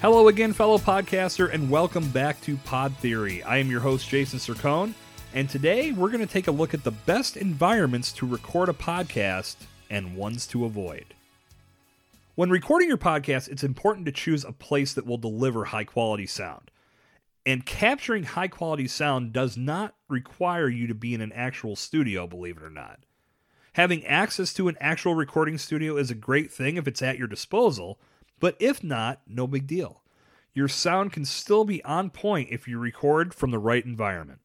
Hello again, fellow podcaster, and welcome back to Pod Theory. I am your host, Jason Sircone, and today we're going to take a look at the best environments to record a podcast and ones to avoid. When recording your podcast, it's important to choose a place that will deliver high quality sound. And capturing high quality sound does not require you to be in an actual studio, believe it or not. Having access to an actual recording studio is a great thing if it's at your disposal but if not, no big deal. Your sound can still be on point if you record from the right environment.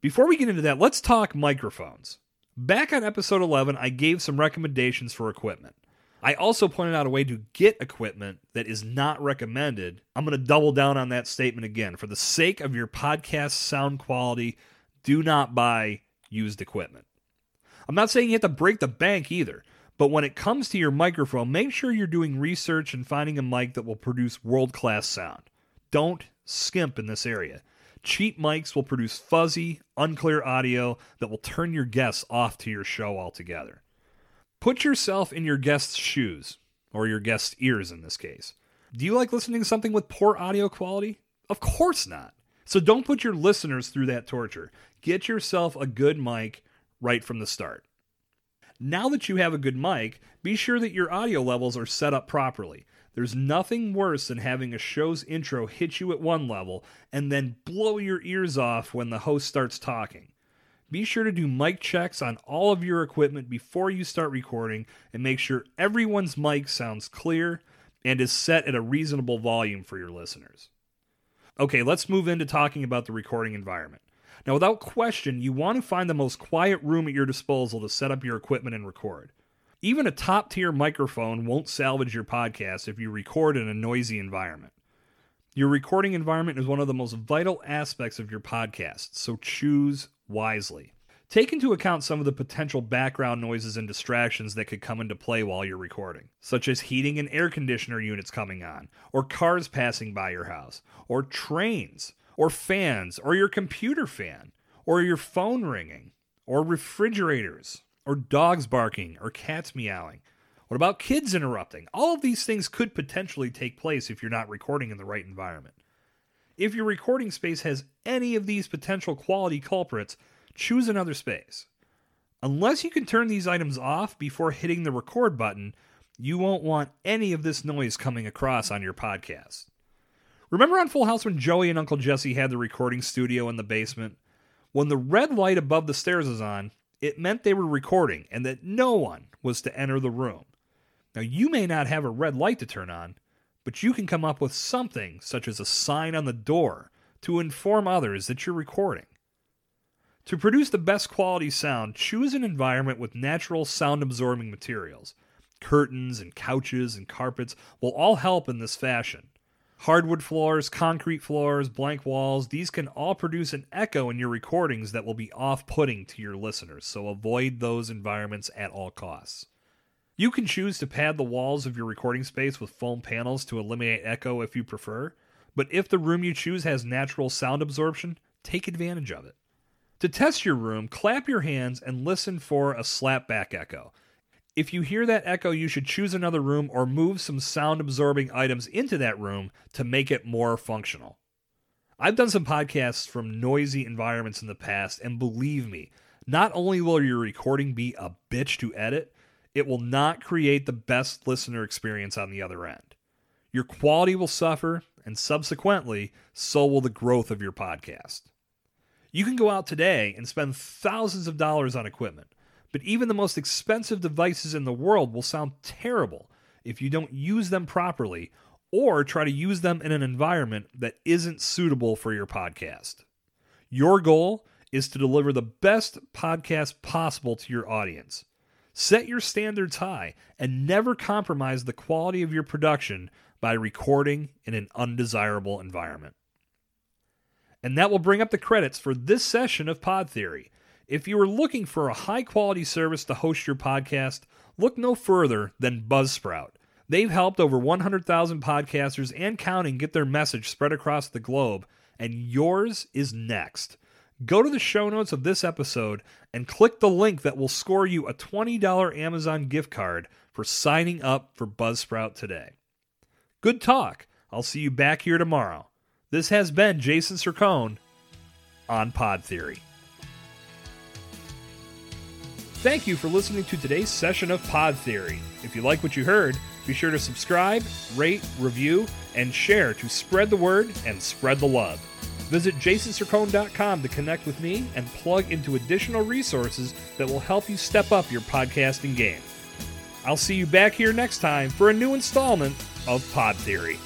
Before we get into that, let's talk microphones. Back on episode 11, I gave some recommendations for equipment. I also pointed out a way to get equipment that is not recommended. I'm going to double down on that statement again. For the sake of your podcast sound quality, do not buy used equipment. I'm not saying you have to break the bank either. But when it comes to your microphone, make sure you're doing research and finding a mic that will produce world class sound. Don't skimp in this area. Cheap mics will produce fuzzy, unclear audio that will turn your guests off to your show altogether. Put yourself in your guest's shoes, or your guest's ears in this case. Do you like listening to something with poor audio quality? Of course not. So don't put your listeners through that torture. Get yourself a good mic right from the start. Now that you have a good mic, be sure that your audio levels are set up properly. There's nothing worse than having a show's intro hit you at one level and then blow your ears off when the host starts talking. Be sure to do mic checks on all of your equipment before you start recording and make sure everyone's mic sounds clear and is set at a reasonable volume for your listeners. Okay, let's move into talking about the recording environment. Now, without question, you want to find the most quiet room at your disposal to set up your equipment and record. Even a top tier microphone won't salvage your podcast if you record in a noisy environment. Your recording environment is one of the most vital aspects of your podcast, so choose wisely. Take into account some of the potential background noises and distractions that could come into play while you're recording, such as heating and air conditioner units coming on, or cars passing by your house, or trains, or fans, or your computer fan, or your phone ringing, or refrigerators, or dogs barking, or cats meowing. What about kids interrupting? All of these things could potentially take place if you're not recording in the right environment. If your recording space has any of these potential quality culprits, choose another space. Unless you can turn these items off before hitting the record button, you won't want any of this noise coming across on your podcast. Remember on Full House when Joey and Uncle Jesse had the recording studio in the basement? When the red light above the stairs was on, it meant they were recording and that no one was to enter the room. Now, you may not have a red light to turn on, but you can come up with something such as a sign on the door to inform others that you're recording. To produce the best quality sound, choose an environment with natural sound absorbing materials. Curtains and couches and carpets will all help in this fashion. Hardwood floors, concrete floors, blank walls, these can all produce an echo in your recordings that will be off putting to your listeners, so avoid those environments at all costs. You can choose to pad the walls of your recording space with foam panels to eliminate echo if you prefer, but if the room you choose has natural sound absorption, take advantage of it. To test your room, clap your hands and listen for a slapback echo. If you hear that echo, you should choose another room or move some sound absorbing items into that room to make it more functional. I've done some podcasts from noisy environments in the past, and believe me, not only will your recording be a bitch to edit, it will not create the best listener experience on the other end. Your quality will suffer, and subsequently, so will the growth of your podcast. You can go out today and spend thousands of dollars on equipment but even the most expensive devices in the world will sound terrible if you don't use them properly or try to use them in an environment that isn't suitable for your podcast. Your goal is to deliver the best podcast possible to your audience. Set your standards high and never compromise the quality of your production by recording in an undesirable environment. And that will bring up the credits for this session of Pod Theory. If you are looking for a high quality service to host your podcast, look no further than Buzzsprout. They've helped over 100,000 podcasters and counting get their message spread across the globe, and yours is next. Go to the show notes of this episode and click the link that will score you a $20 Amazon gift card for signing up for Buzzsprout today. Good talk. I'll see you back here tomorrow. This has been Jason Sircone on Pod Theory. Thank you for listening to today's session of Pod Theory. If you like what you heard, be sure to subscribe, rate, review, and share to spread the word and spread the love. Visit jasonsircone.com to connect with me and plug into additional resources that will help you step up your podcasting game. I'll see you back here next time for a new installment of Pod Theory.